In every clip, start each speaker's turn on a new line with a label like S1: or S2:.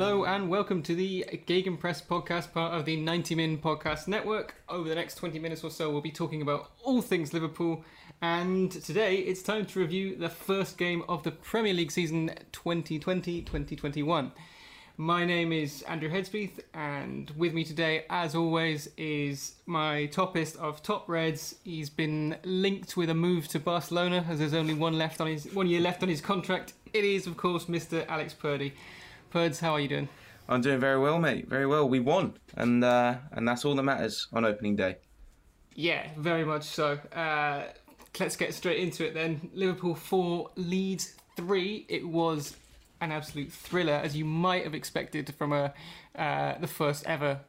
S1: Hello and welcome to the Gegenpress podcast, part of the 90 Min Podcast Network. Over the next 20 minutes or so, we'll be talking about all things Liverpool. And today, it's time to review the first game of the Premier League season 2020 2021. My name is Andrew Headspeeth, and with me today, as always, is my toppist of top Reds. He's been linked with a move to Barcelona, as there's only one left on his one year left on his contract. It is, of course, Mr. Alex Purdy. Purds, how are you doing?
S2: I'm doing very well, mate. Very well. We won, and uh, and that's all that matters on opening day.
S1: Yeah, very much so. Uh, let's get straight into it then. Liverpool four, Leeds three. It was an absolute thriller, as you might have expected from a uh, the first ever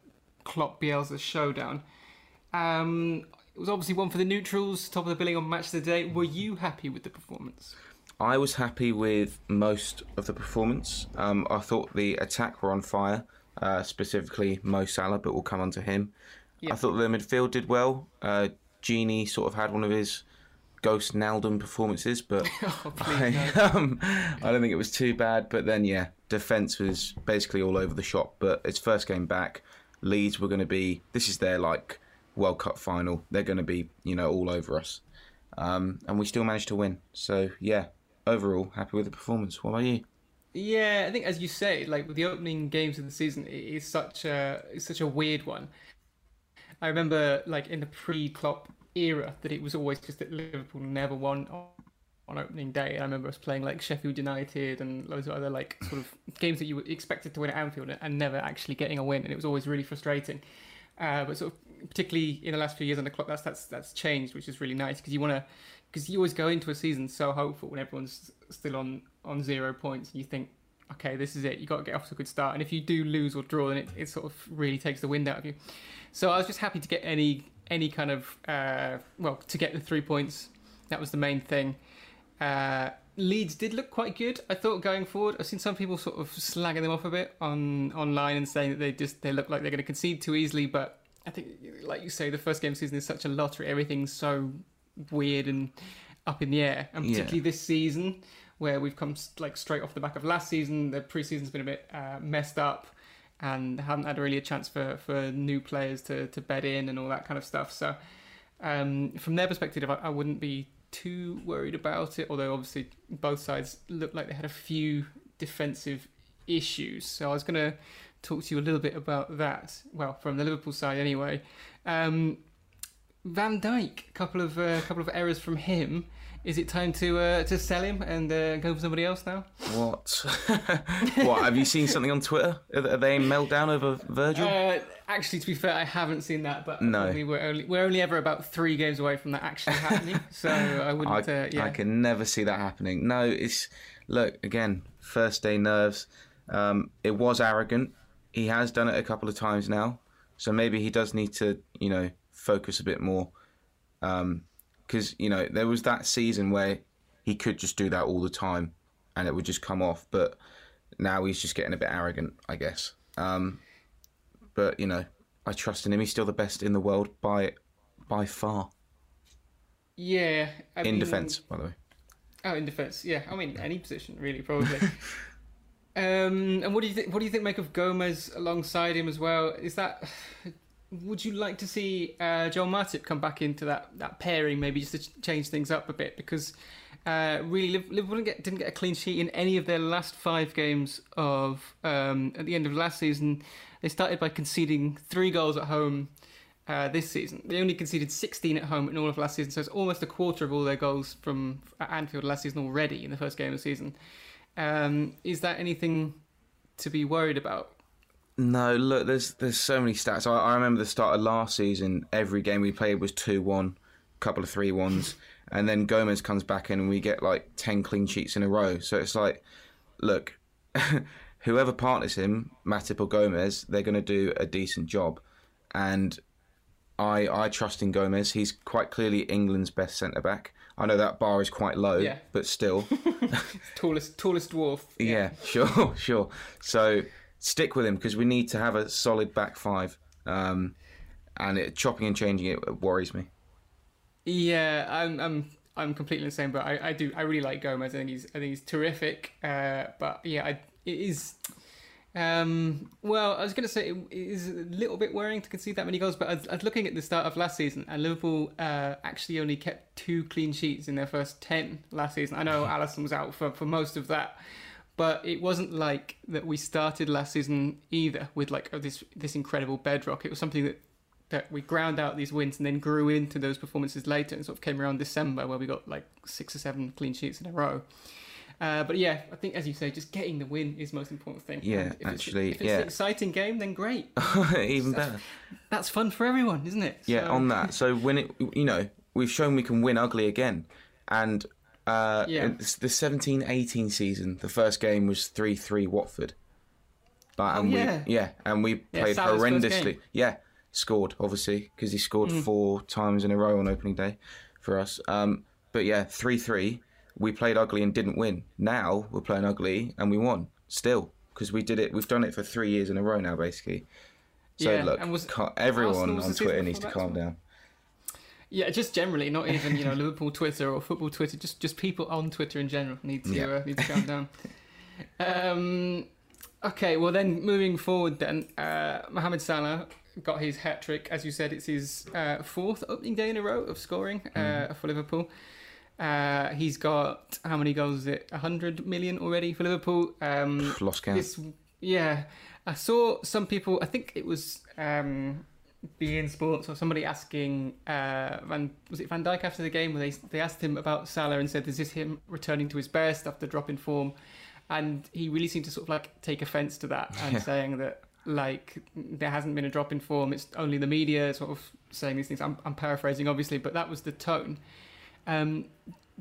S1: Klopp Bielsa showdown. Um, it was obviously one for the neutrals, top of the billing on match of the day. Were you happy with the performance?
S2: I was happy with most of the performance. Um, I thought the attack were on fire, uh, specifically Mo Salah, but we'll come on to him.
S1: Yeah.
S2: I thought the midfield did well. Uh, Gini sort of had one of his ghost Naldum performances, but
S1: Oh,
S2: I,
S1: no.
S2: um, I don't think it was too bad. But then, yeah, defence was basically all over the shop. But it's first game back. Leeds were going to be. This is their like World Cup final. They're going to be, you know, all over us. Um, and we still managed to win. So yeah, overall happy with the performance. What about you?
S1: Yeah, I think as you say, like with the opening games of the season, it is such a it's such a weird one. I remember like in the pre-Klopp era that it was always just that Liverpool never won on, opening day. I remember us playing like Sheffield United and loads of other like sort of games that you were expected to win at Anfield and never actually getting a win, and it was always really frustrating. Uh, but sort of particularly in the last few years on the clock, that's that's that's changed, which is really nice because you want to because you always go into a season so hopeful when everyone's still on on zero points and you think okay this is it you got to get off to a good start and if you do lose or draw then it, it sort of really takes the wind out of you so i was just happy to get any any kind of uh, well to get the three points that was the main thing uh, Leeds did look quite good. I thought going forward. I've seen some people sort of slagging them off a bit on online and saying that they just they look like they're going to concede too easily. But I think, like you say, the first game season is such a lottery. Everything's so weird and up in the air, and
S2: Yeah.
S1: particularly this season where we've come like straight off the back of last season. The preseason's been a bit uh, messed up, and haven't had really a chance for, for new players to, to bed in and all that kind of stuff. So, um, from their perspective, I, I wouldn't be too worried about it. Although obviously both sides looked like they had a few defensive issues. So I was going to talk to you a little bit about that. Well, from the Liverpool side anyway. Um, Van Dijk, couple of uh, couple of errors from him. Is it time to uh, to sell him and uh, go for somebody else now?
S2: What? what? Have you seen something on Twitter? Are they in meltdown over Virgil?
S1: Uh, actually, to be fair, I haven't seen that, but
S2: No.
S1: probably we're only we're only ever about three games away from that actually happening. so I
S2: I,
S1: wouldn't. uh, yeah.
S2: I can never see that happening. No, it's look again. First day nerves. Um, it was arrogant. He has done it a couple of times now, so maybe he does need to, you know, focus a bit more. Because you know there was that season where he could just do that all the time, and it would just come off. But now he's just getting a bit arrogant, I guess. Um, but you know, I trust in him. He's still the best in the world by by far.
S1: yeah. I
S2: In
S1: mean-
S2: defence, by the way.
S1: Oh, in defence, yeah. I mean, any position really, probably. um, and what do you think? What do you think make of Gomez alongside him as well? Is that would you like to see uh, Joel Matip come back into that, that pairing, maybe just to ch- change things up a bit? Because uh, really, Liverpool didn't get, didn't get a clean sheet in any of their last five games of um, at the end of last season. They started by conceding three goals at home uh, this season. They only conceded 16 at home in all of last season, so it's almost a quarter of all their goals from at Anfield last season already in the first game of the season. Um, is that anything to be worried about?
S2: No, look, there's there's so many stats. I, I remember the start of last season. Every game we played was two one, couple of three ones, and then Gomez comes back in and we get like ten clean sheets in a row. So it's like, look, whoever partners him, Matip or Gomez, they're going to do a decent job, and I I trust in Gomez. He's quite clearly England's best centre back. I know that bar is quite low,
S1: Yeah.
S2: but still,
S1: Tallest tallest dwarf.
S2: yeah, sure, sure. So stick with him because we need to have a solid back five. Um, and it, chopping and changing it worries me.
S1: Yeah, I'm I'm I'm completely the same, but I, I do I really like Gomez. I think he's I think he's terrific. Uh, but yeah, I, it is. Um, well, I was going to say it is a little bit worrying to concede that many goals, but I was, I was looking at the start of last season, and Liverpool uh, actually only kept two clean sheets in their first ten last season. I know Alisson was out for, for most of that, but it wasn't like that we started last season either with like oh, this this incredible bedrock. It was something that that we ground out these wins and then grew into those performances later and sort of came around December where we got like six or seven clean sheets in a row. Uh, but yeah, I think as you say, just getting the win is the most important thing.
S2: Yeah,
S1: if it's-
S2: actually,
S1: if it's
S2: yeah.
S1: an exciting game, then great.
S2: Even better.
S1: That's fun for everyone, isn't it?
S2: Yeah,
S1: So-
S2: on that. So when it, you know, we've shown we can win ugly again, and uh,
S1: Yeah.
S2: the 17-18 season, the first game was three three Watford. But, and
S1: Oh, yeah.
S2: we, yeah, and we played
S1: first
S2: horrendously.
S1: Mm.
S2: Yeah, scored obviously because he scored four times in a row on opening day for us. Um, but yeah, three three. We played ugly and didn't win. Now we're playing ugly and we won still because we did it. We've done it for three years in a row now, basically. So
S1: Yeah,
S2: look,
S1: and was-
S2: everyone
S1: was
S2: on Twitter needs to calm down.
S1: Yeah, just generally, not even you know Liverpool Twitter or football Twitter. Just just people on Twitter in general need to
S2: Yeah.
S1: uh, need to calm down. Um, okay, well then moving forward, then uh, Mohamed Salah got his hat trick. As you said, it's his uh, fourth opening day in a row of scoring uh, for Liverpool. Uh, he's got how many goals is it? hundred million already for Liverpool. Um,
S2: Lost count.
S1: this, yeah, I saw some people. I think it was um, beIN Sports or somebody asking uh, Van was it Van Dijk after the game where they they asked him about Salah and said, "Is this him returning to his best after dropping form?" And he really seemed to sort of like take offence to that and saying that like there hasn't been a drop in form. It's only the media sort of saying these things. I'm, I'm paraphrasing obviously, but that was the tone. Um,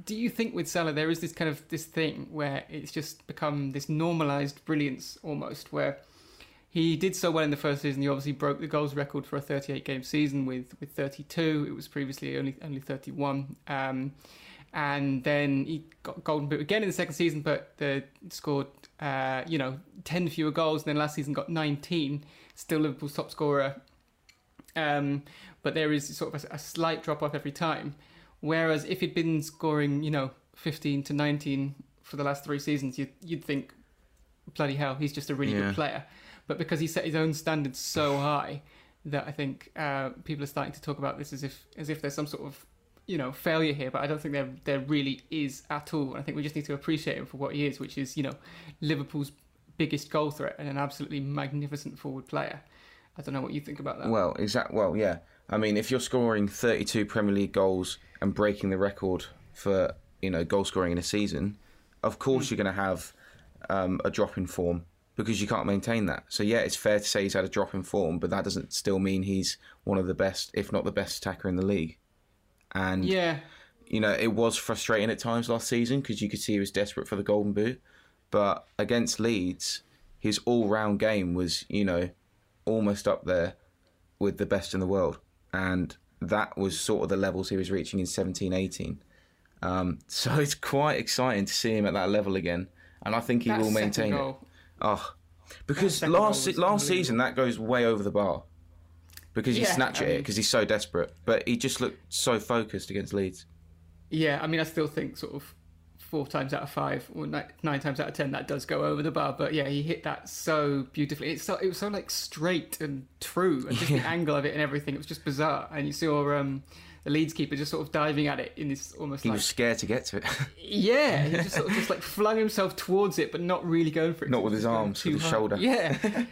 S1: do you think with Salah there is this kind of this thing where it's just become this normalized brilliance almost, where he did so well in the first season. He obviously broke the goals record for a 38 game season with with 32. It was previously only only 31. Um, and then he got golden boot again in the second season, but the scored uh, you know 10 fewer goals. And then last season got 19. Still Liverpool's top scorer. Um, but there is sort of a, a slight drop off every time. Whereas if he'd been scoring, you know, 15 to 19 for the last three seasons, you'd, you'd think, bloody hell, he's just a really
S2: Yeah.
S1: good player. But because he set his own standards so high that I think uh, people are starting to talk about this as if as if there's some sort of you know failure here. But I don't think there there really is at all. And I think we just need to appreciate him for what he is, which is you know Liverpool's biggest goal threat and an absolutely magnificent forward player. I don't know what you think about that.
S2: Well, exact. Well, yeah. I mean, if you're scoring 32 Premier League goals and breaking the record for you know goal scoring in a season, of course you're going to have um, a drop in form because you can't maintain that. So yeah, it's fair to say he's had a drop in form, but that doesn't still mean he's one of the best, if not the best attacker in the league. And
S1: yeah,
S2: you know, it was frustrating at times last season because you could see he was desperate for the golden boot. But against Leeds, his all-round game was, you know, almost up there with the best in the world, and that was sort of the levels he was reaching in 17, 18. Um, so it's quite exciting to see him at that level again, and I think he
S1: that
S2: will maintain it. Oh, because last last season that goes way over the bar because he
S1: Yeah,
S2: snatched
S1: I
S2: at it because he's so desperate, but he just looked so focused against Leeds.
S1: Yeah, I mean, I still think sort of four times out of five or nine, nine times out of ten that does go over the bar. But yeah, he hit that so beautifully. It's so it was so like straight and true, and just the angle of it and everything. It was just bizarre. And you saw um, the Leeds keeper just sort of diving at it in this almost
S2: He
S1: like
S2: was scared to get to it.
S1: yeah, he just sort of just like flung himself towards it, but not really going for it.
S2: Not with his arms, with his
S1: hard.
S2: shoulder.
S1: Yeah.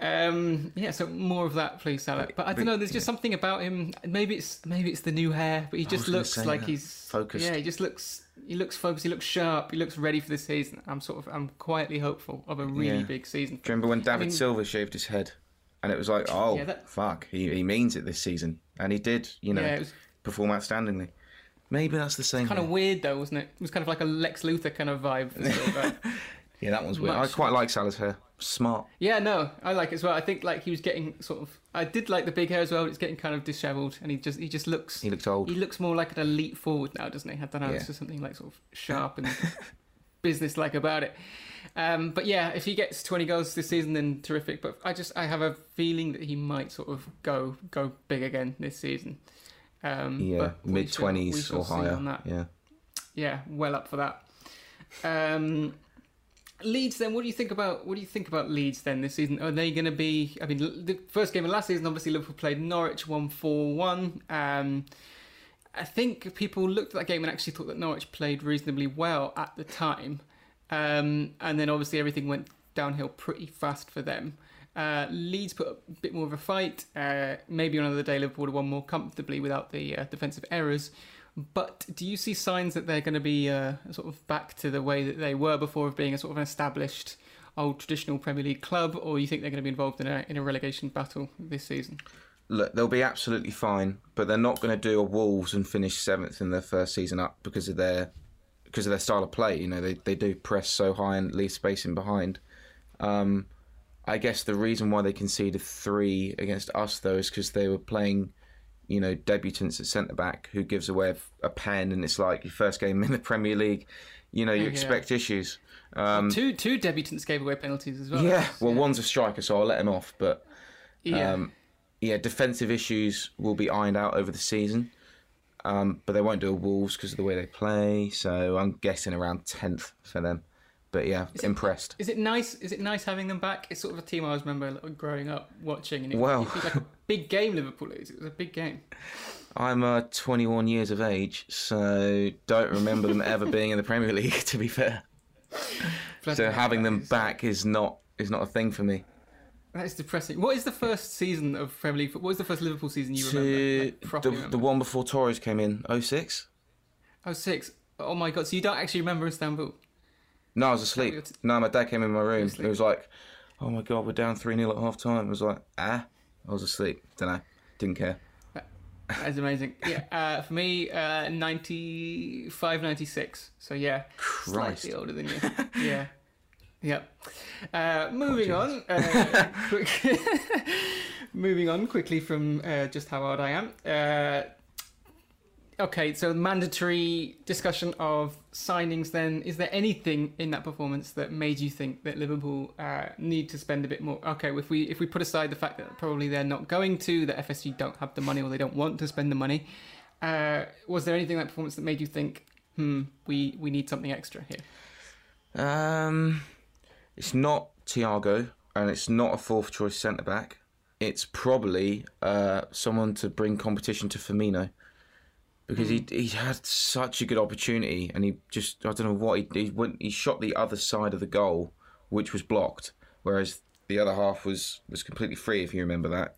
S1: Um, yeah, so more of that, please, Salah. But I don't know. There's just something about him. Maybe it's maybe it's the new hair, but he just looks like
S2: that.
S1: he's
S2: Focused.
S1: Yeah, he just looks he looks focused. He looks sharp. He looks ready for the season. I'm sort of I'm quietly hopeful of a really
S2: Yeah.
S1: big season.
S2: Do you remember when David
S1: mean-
S2: Silva shaved his head? And it was like, oh,
S1: Yeah, that-
S2: fuck, he, he means it this season. And he did, you know,
S1: Yeah, was-
S2: perform outstandingly. Maybe that's the same.
S1: Kind of weird though, wasn't it? It was kind of like a Lex Luthor kind of vibe.
S2: Yeah, that one's weird. I quite like Salah's hair. Smart.
S1: Yeah, no, I like it as well. I think like he was getting sort of. I did like the big hair as well. It's getting kind of dishevelled, and he just he just looks.
S2: He looks old.
S1: He looks more like an elite forward now, doesn't he? I don't know.
S2: Yeah.
S1: It's just something like sort of sharp and business-like about it. Um, but yeah, if he gets 20 goals this season, then terrific. But I just I have a feeling that he might sort of go go big again this season. Um,
S2: Yeah, mid
S1: 20s
S2: or higher.
S1: on that.
S2: Yeah.
S1: Yeah, well up for that. Um, Leeds, then, what do you think about what do you think about Leeds then this season? Are they going to be? I mean, the first game of last season, obviously Liverpool played Norwich, one four one. Um, I think people looked at that game and actually thought that Norwich played reasonably well at the time, um, and then obviously everything went downhill pretty fast for them. Uh, Leeds put a bit more of a fight. Uh, maybe on another day, Liverpool would have won more comfortably without the uh, defensive errors. But do you see signs that they're going to be uh, sort of back to the way that they were before of being a sort of an established old traditional Premier League club, or you think they're going to be involved in a in a relegation battle this season?
S2: Look, they'll be absolutely fine, but they're not going to do a Wolves and finish seventh in their first season up because of their because of their style of play. You know, they they do press so high and leave space in behind. Um, I guess the reason why they conceded three against us though is because they were playing, you know, debutants at centre back who gives away a, pen, and it's like your first game in the Premier League. You know, you
S1: Yeah.
S2: expect issues. Um,
S1: two two debutants gave away penalties as well.
S2: yeah, well, one's a striker, so I'll let him off, but
S1: yeah.
S2: um, yeah, defensive issues will be ironed out over the season, um, but they won't do a Wolves because of the way they play. So I'm guessing around tenth for them. But yeah, impressed.
S1: Is it nice? Is it nice having them back? It's sort of a team I always remember growing up watching, and it,
S2: Well-
S1: like a big game. Liverpool is. It was a big game.
S2: I'm uh, 21 years of age, so don't remember them ever being in the Premier League. To be fair, so having them
S1: is-
S2: back is not is not a thing for me.
S1: That is depressing. What is the first season of Premier League? What was the first Liverpool season you remember? Like,
S2: the,
S1: properly
S2: the one before Torres came in, 06?
S1: Oh six. Oh my god! So you don't actually remember Istanbul?
S2: No, I was asleep.
S1: T-
S2: No, my dad came in my room. It was like, oh my god, we're down 3 0 at half time. It was like, ah. I was asleep. Don't know. Didn't care.
S1: That's amazing. Yeah. Uh, for me, uh, 95, 96. So yeah,
S2: Christ.
S1: slightly older than you. yeah. Yep. Uh, moving on. Uh, quick moving on quickly from uh, just how old I am. Okay, so mandatory discussion of signings. Then, is there anything in that performance that made you think that Liverpool uh, need to spend a bit more? Okay, if we if we put aside the fact that probably they're not going to, that FSG don't have the money or they don't want to spend the money, uh, was there anything in that performance that made you think, hmm, we we need something extra here?
S2: Um, it's not Thiago, and it's not a fourth choice centre back. It's probably uh, someone to bring competition to Firmino because he he had such a good opportunity, and he just I don't know what he he went he shot the other side of the goal, which was blocked, whereas the other half was was completely free. If you remember that.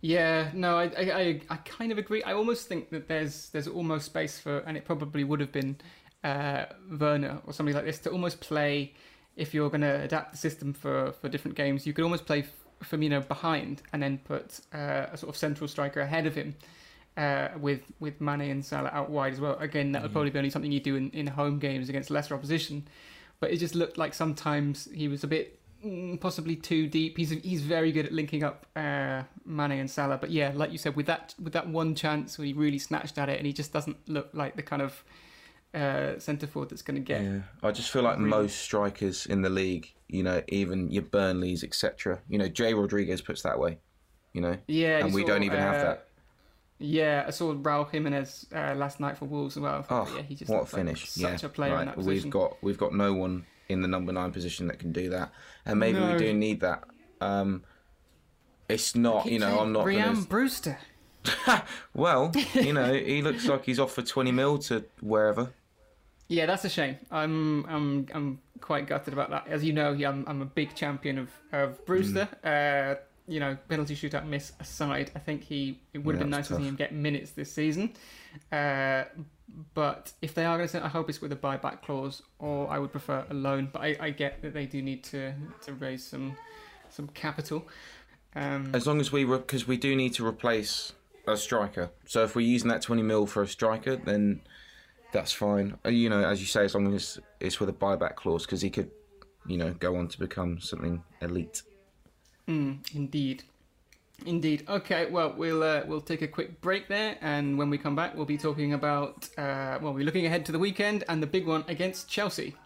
S1: Yeah, no, I, I, I, I kind of agree. I almost think that there's there's almost space for, and it probably would have been uh, Werner or somebody like this to almost play. If you're going to adapt the system for, for different games, you could almost play Firmino behind and then put uh, a sort of central striker ahead of him, uh, with with Mane and Salah out wide as well. Again, that would probably be only something you do in, in home games against lesser opposition. But it just looked like sometimes he was a bit mm, possibly too deep. He's he's very good at linking up uh, Mane and Salah. But yeah, like you said, with that with that one chance where he really snatched at it, and he just doesn't look like the kind of uh, centre forward that's going to get.
S2: Yeah, I just feel like
S1: Really?
S2: most strikers in the league, you know, even your Burnleys, etc. You know, Jay Rodriguez puts that way. You know,
S1: Yeah,
S2: and we
S1: saw,
S2: don't even have
S1: uh,
S2: that.
S1: Yeah, I saw Raul Jimenez uh, last night for Wolves as well.
S2: Oh,
S1: yeah, he just
S2: what a
S1: looks like
S2: finish!
S1: such
S2: yeah,
S1: a player
S2: right.
S1: in that position.
S2: We've got we've got no one in the number nine position that can do that, and maybe
S1: No.
S2: we do need that. Um, it's not, you know, I'm not.
S1: Rhian
S2: Gonna,
S1: Brewster.
S2: well, you know, he looks like he's off for twenty mil to wherever.
S1: Yeah, that's a shame. I'm I'm I'm quite gutted about that. As you know, yeah, I'm I'm a big champion of of Brewster.
S2: Mm.
S1: Uh, you know, penalty shootout miss aside, I think he it would have
S2: Yeah,
S1: been nice to see him get minutes this season. Uh, but if they are going to send, I hope it's with a buyback clause, or I would prefer a loan. But I, I get that they do need to to raise some some capital. Um,
S2: As long as we, because we do need to replace a striker. So if we're using that twenty mil for a striker, then that's fine. Uh, You know, as you say, as long as it's with a buyback clause, because he could, you know, go on to become something elite.
S1: Mm, indeed. Indeed. Okay, well, we'll uh, we'll take a quick break there, and when we come back, we'll be talking about uh, well, we're looking ahead to the weekend and the big one against Chelsea.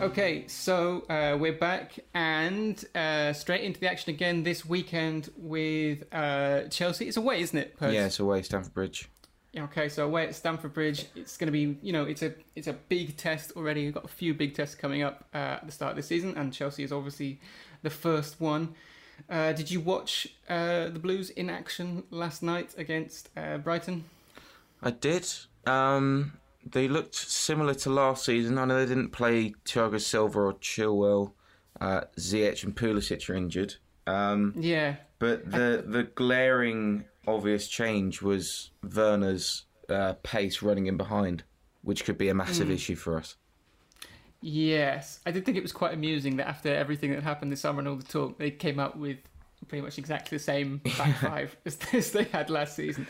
S1: Okay, so uh, we're back and uh, straight into the action again this weekend with uh, Chelsea. It's away, isn't it? Pers?
S2: Yeah, it's away Stamford Bridge.
S1: Okay, so away at Stamford Bridge, it's going to be, you know, it's a it's a big test already. We've got a few big tests coming up uh, at the start of the season, and Chelsea is obviously the first one. Uh, did you watch uh, the Blues in action last night against uh, Brighton?
S2: I did. Um, they looked similar to last season. I know they didn't play Thiago Silva or Chilwell. Uh, Ziyech and Pulisic are injured. Um,
S1: Yeah,
S2: but the the glaring obvious change was Werner's uh, pace running in behind, which could be a massive issue for us.
S1: yes. I did think it was quite amusing that after everything that happened this summer and all the talk, they came up with pretty much exactly the same back five as, as they had last season.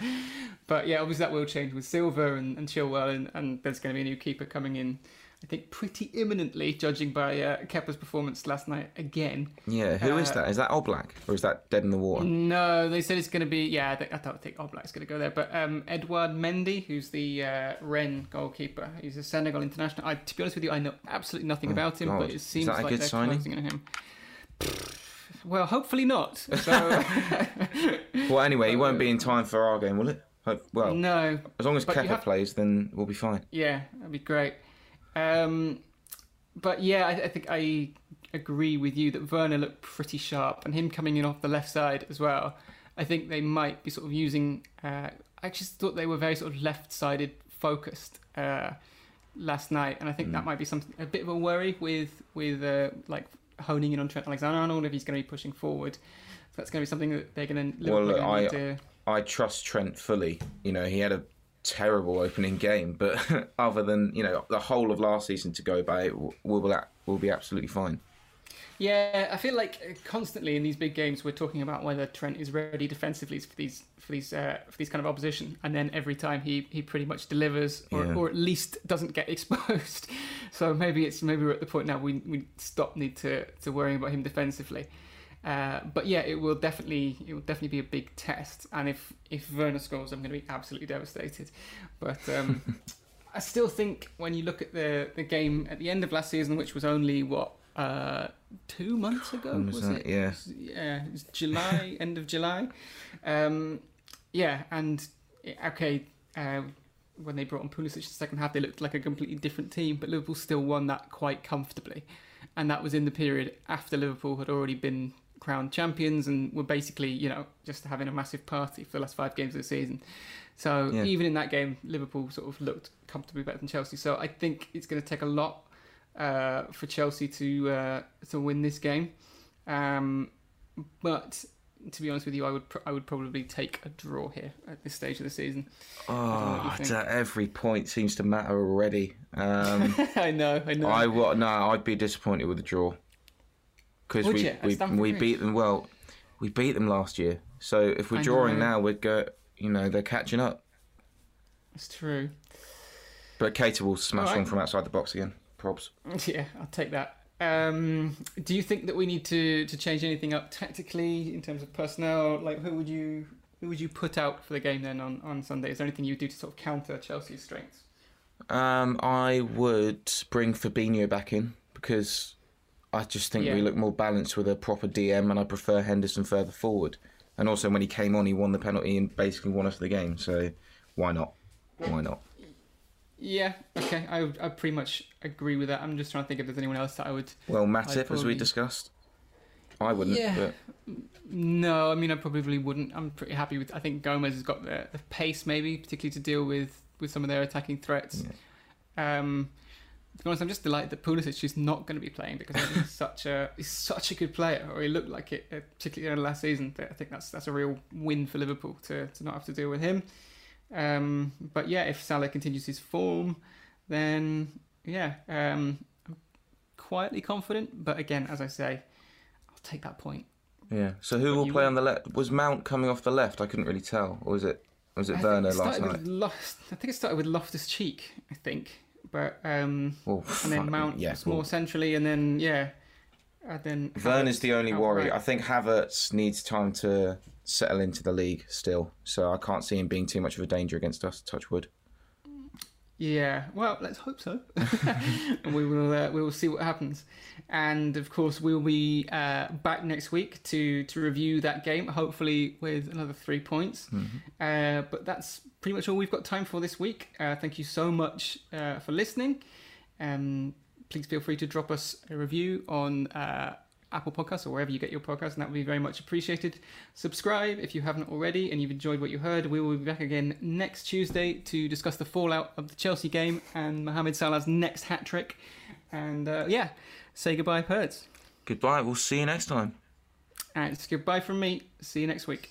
S1: But yeah, obviously that will change with Silva and, and Chilwell, and, and there's going to be a new keeper coming in. I think pretty imminently, judging by uh, Kepa's performance last night again.
S2: Yeah, who is
S1: Uh,
S2: that? Is that Oblak or is that Dead in the Water?
S1: No, they said it's going to be. Yeah, I I don't think Oblak's going to go there. But um, Edouard Mendy, who's the uh, Rennes goalkeeper, he's a Senegal international. I, to be honest with you, I know absolutely nothing about him,
S2: Oh, God.
S1: but it seems like they're
S2: signing?
S1: closing on him. Well, hopefully not. So
S2: Well, anyway, he won't be in time for our game, will it? Well,
S1: no,
S2: as long as Kepa plays, then we'll be fine.
S1: Yeah, that'd be great. Um, but yeah, I, I think I agree with you that Werner looked pretty sharp, and him coming in off the left side as well. I think they might be sort of using. Uh, I just thought they were very sort of left-sided focused uh, last night, and I think that might be something a bit of a worry with with uh, like honing in on Trent Alexander-Arnold if he's going to be pushing forward. So that's going to be something that they're going to.
S2: Well, look, I-
S1: to
S2: I trust Trent fully. You know, he had a terrible opening game, but other than you know the whole of last season to go by, we'll will will be absolutely fine.
S1: Yeah, I feel like uh, constantly in these big games we're talking about whether Trent is ready defensively for these for these uh, for these kind of opposition, and then every time he, he pretty much delivers, or,
S2: Yeah.
S1: or at least doesn't get exposed. So maybe it's maybe we're at the point now we we stop need to to worrying about him defensively. Uh, but yeah, it will definitely it will definitely be a big test, and if if Werner scores, I'm going to be absolutely devastated. But um, I still think when you look at the the game at the end of last season, which was only what uh, two months ago,
S2: was that?
S1: it?
S2: Yeah.
S1: yeah, it was July, end of July. Um, yeah, and okay, uh, when they brought on Pulisic in the second half, they looked like a completely different team, but Liverpool still won that quite comfortably, and that was in the period after Liverpool had already been crowned champions and were basically, you know, just having a massive party for the last five games of the season. So
S2: Yeah.
S1: even in that game, Liverpool sort of looked comfortably better than Chelsea. So I think it's going to take a lot uh, for Chelsea to uh, to win this game. Um, but to be honest with you, I would pr- I would probably take a draw here at this stage of the season. what
S2: Oh, every point seems to matter already. Um,
S1: I know, I know.
S2: I wa- no, I'd be disappointed with a draw because we
S1: you?
S2: We, we beat them. Well, we beat them last year. So if we're
S1: I
S2: drawing
S1: know.
S2: now, we'd go. You know, they're catching up.
S1: It's true.
S2: But Keita will smash
S1: Alright.
S2: one from outside the box again. Probs.
S1: Yeah, I'll take that. Um, do you think that we need to, to change anything up tactically in terms of personnel? Like, who would you who would you put out for the game then on, on Sunday? Is there anything you would do to sort of counter Chelsea's strengths?
S2: Um, I would bring Fabinho back in because I just think
S1: Yeah.
S2: we look more balanced with a proper DM, and I prefer Henderson further forward. And also, when he came on, he won the penalty and basically won us the game. So why not? Why not?
S1: Yeah, okay, I I pretty much agree with that. I'm just trying to think if there's anyone else that I would.
S2: Well, Matip, as we discussed. I wouldn't.
S1: Yeah.
S2: But
S1: No, I mean I probably wouldn't. I'm pretty happy with. I think Gomez has got the, the pace, maybe particularly to deal with with some of their attacking threats. Um, to be honest, I'm just delighted that Pulisic is not going to be playing because he's such a he's such a good player, or he looked like it, uh, particularly in the last season. I think that's that's a real win for Liverpool to, to not have to deal with him. Um, but yeah, if Salah continues his form, then yeah, um, I'm quietly confident. But again, as I say, I'll take that point.
S2: yeah. So who will play
S1: would-
S2: on the left? Was Mount coming off the left? I couldn't really tell. Or was it? Was it
S1: I
S2: Werner last night?
S1: I think it started with Loftus Cheek, I think, but um,
S2: Oh,
S1: and then Mount
S2: yeah,
S1: more
S2: well,
S1: centrally, and then yeah, and then
S2: Vern
S1: Havertz
S2: the only worry. I think Havertz needs time to settle into the league still, so I can't see him being too much of a danger against us. Touch wood.
S1: Yeah, well, let's hope so, and we will uh, we will see what happens. And of course, we'll be uh, back next week to to review that game, hopefully with another three points. Uh, but that's pretty much all we've got time for this week. Uh, thank you so much uh, for listening. Um, please feel free to drop us a review on uh, Apple Podcasts or wherever you get your podcasts, and that would be very much appreciated. Subscribe if you haven't already and you've enjoyed what you heard. We will be back again next Tuesday to discuss the fallout of the Chelsea game and Mohamed Salah's next hat trick. And uh, yeah, say goodbye, Perds.
S2: Goodbye. We'll see you next time.
S1: And it's goodbye from me. See you next week.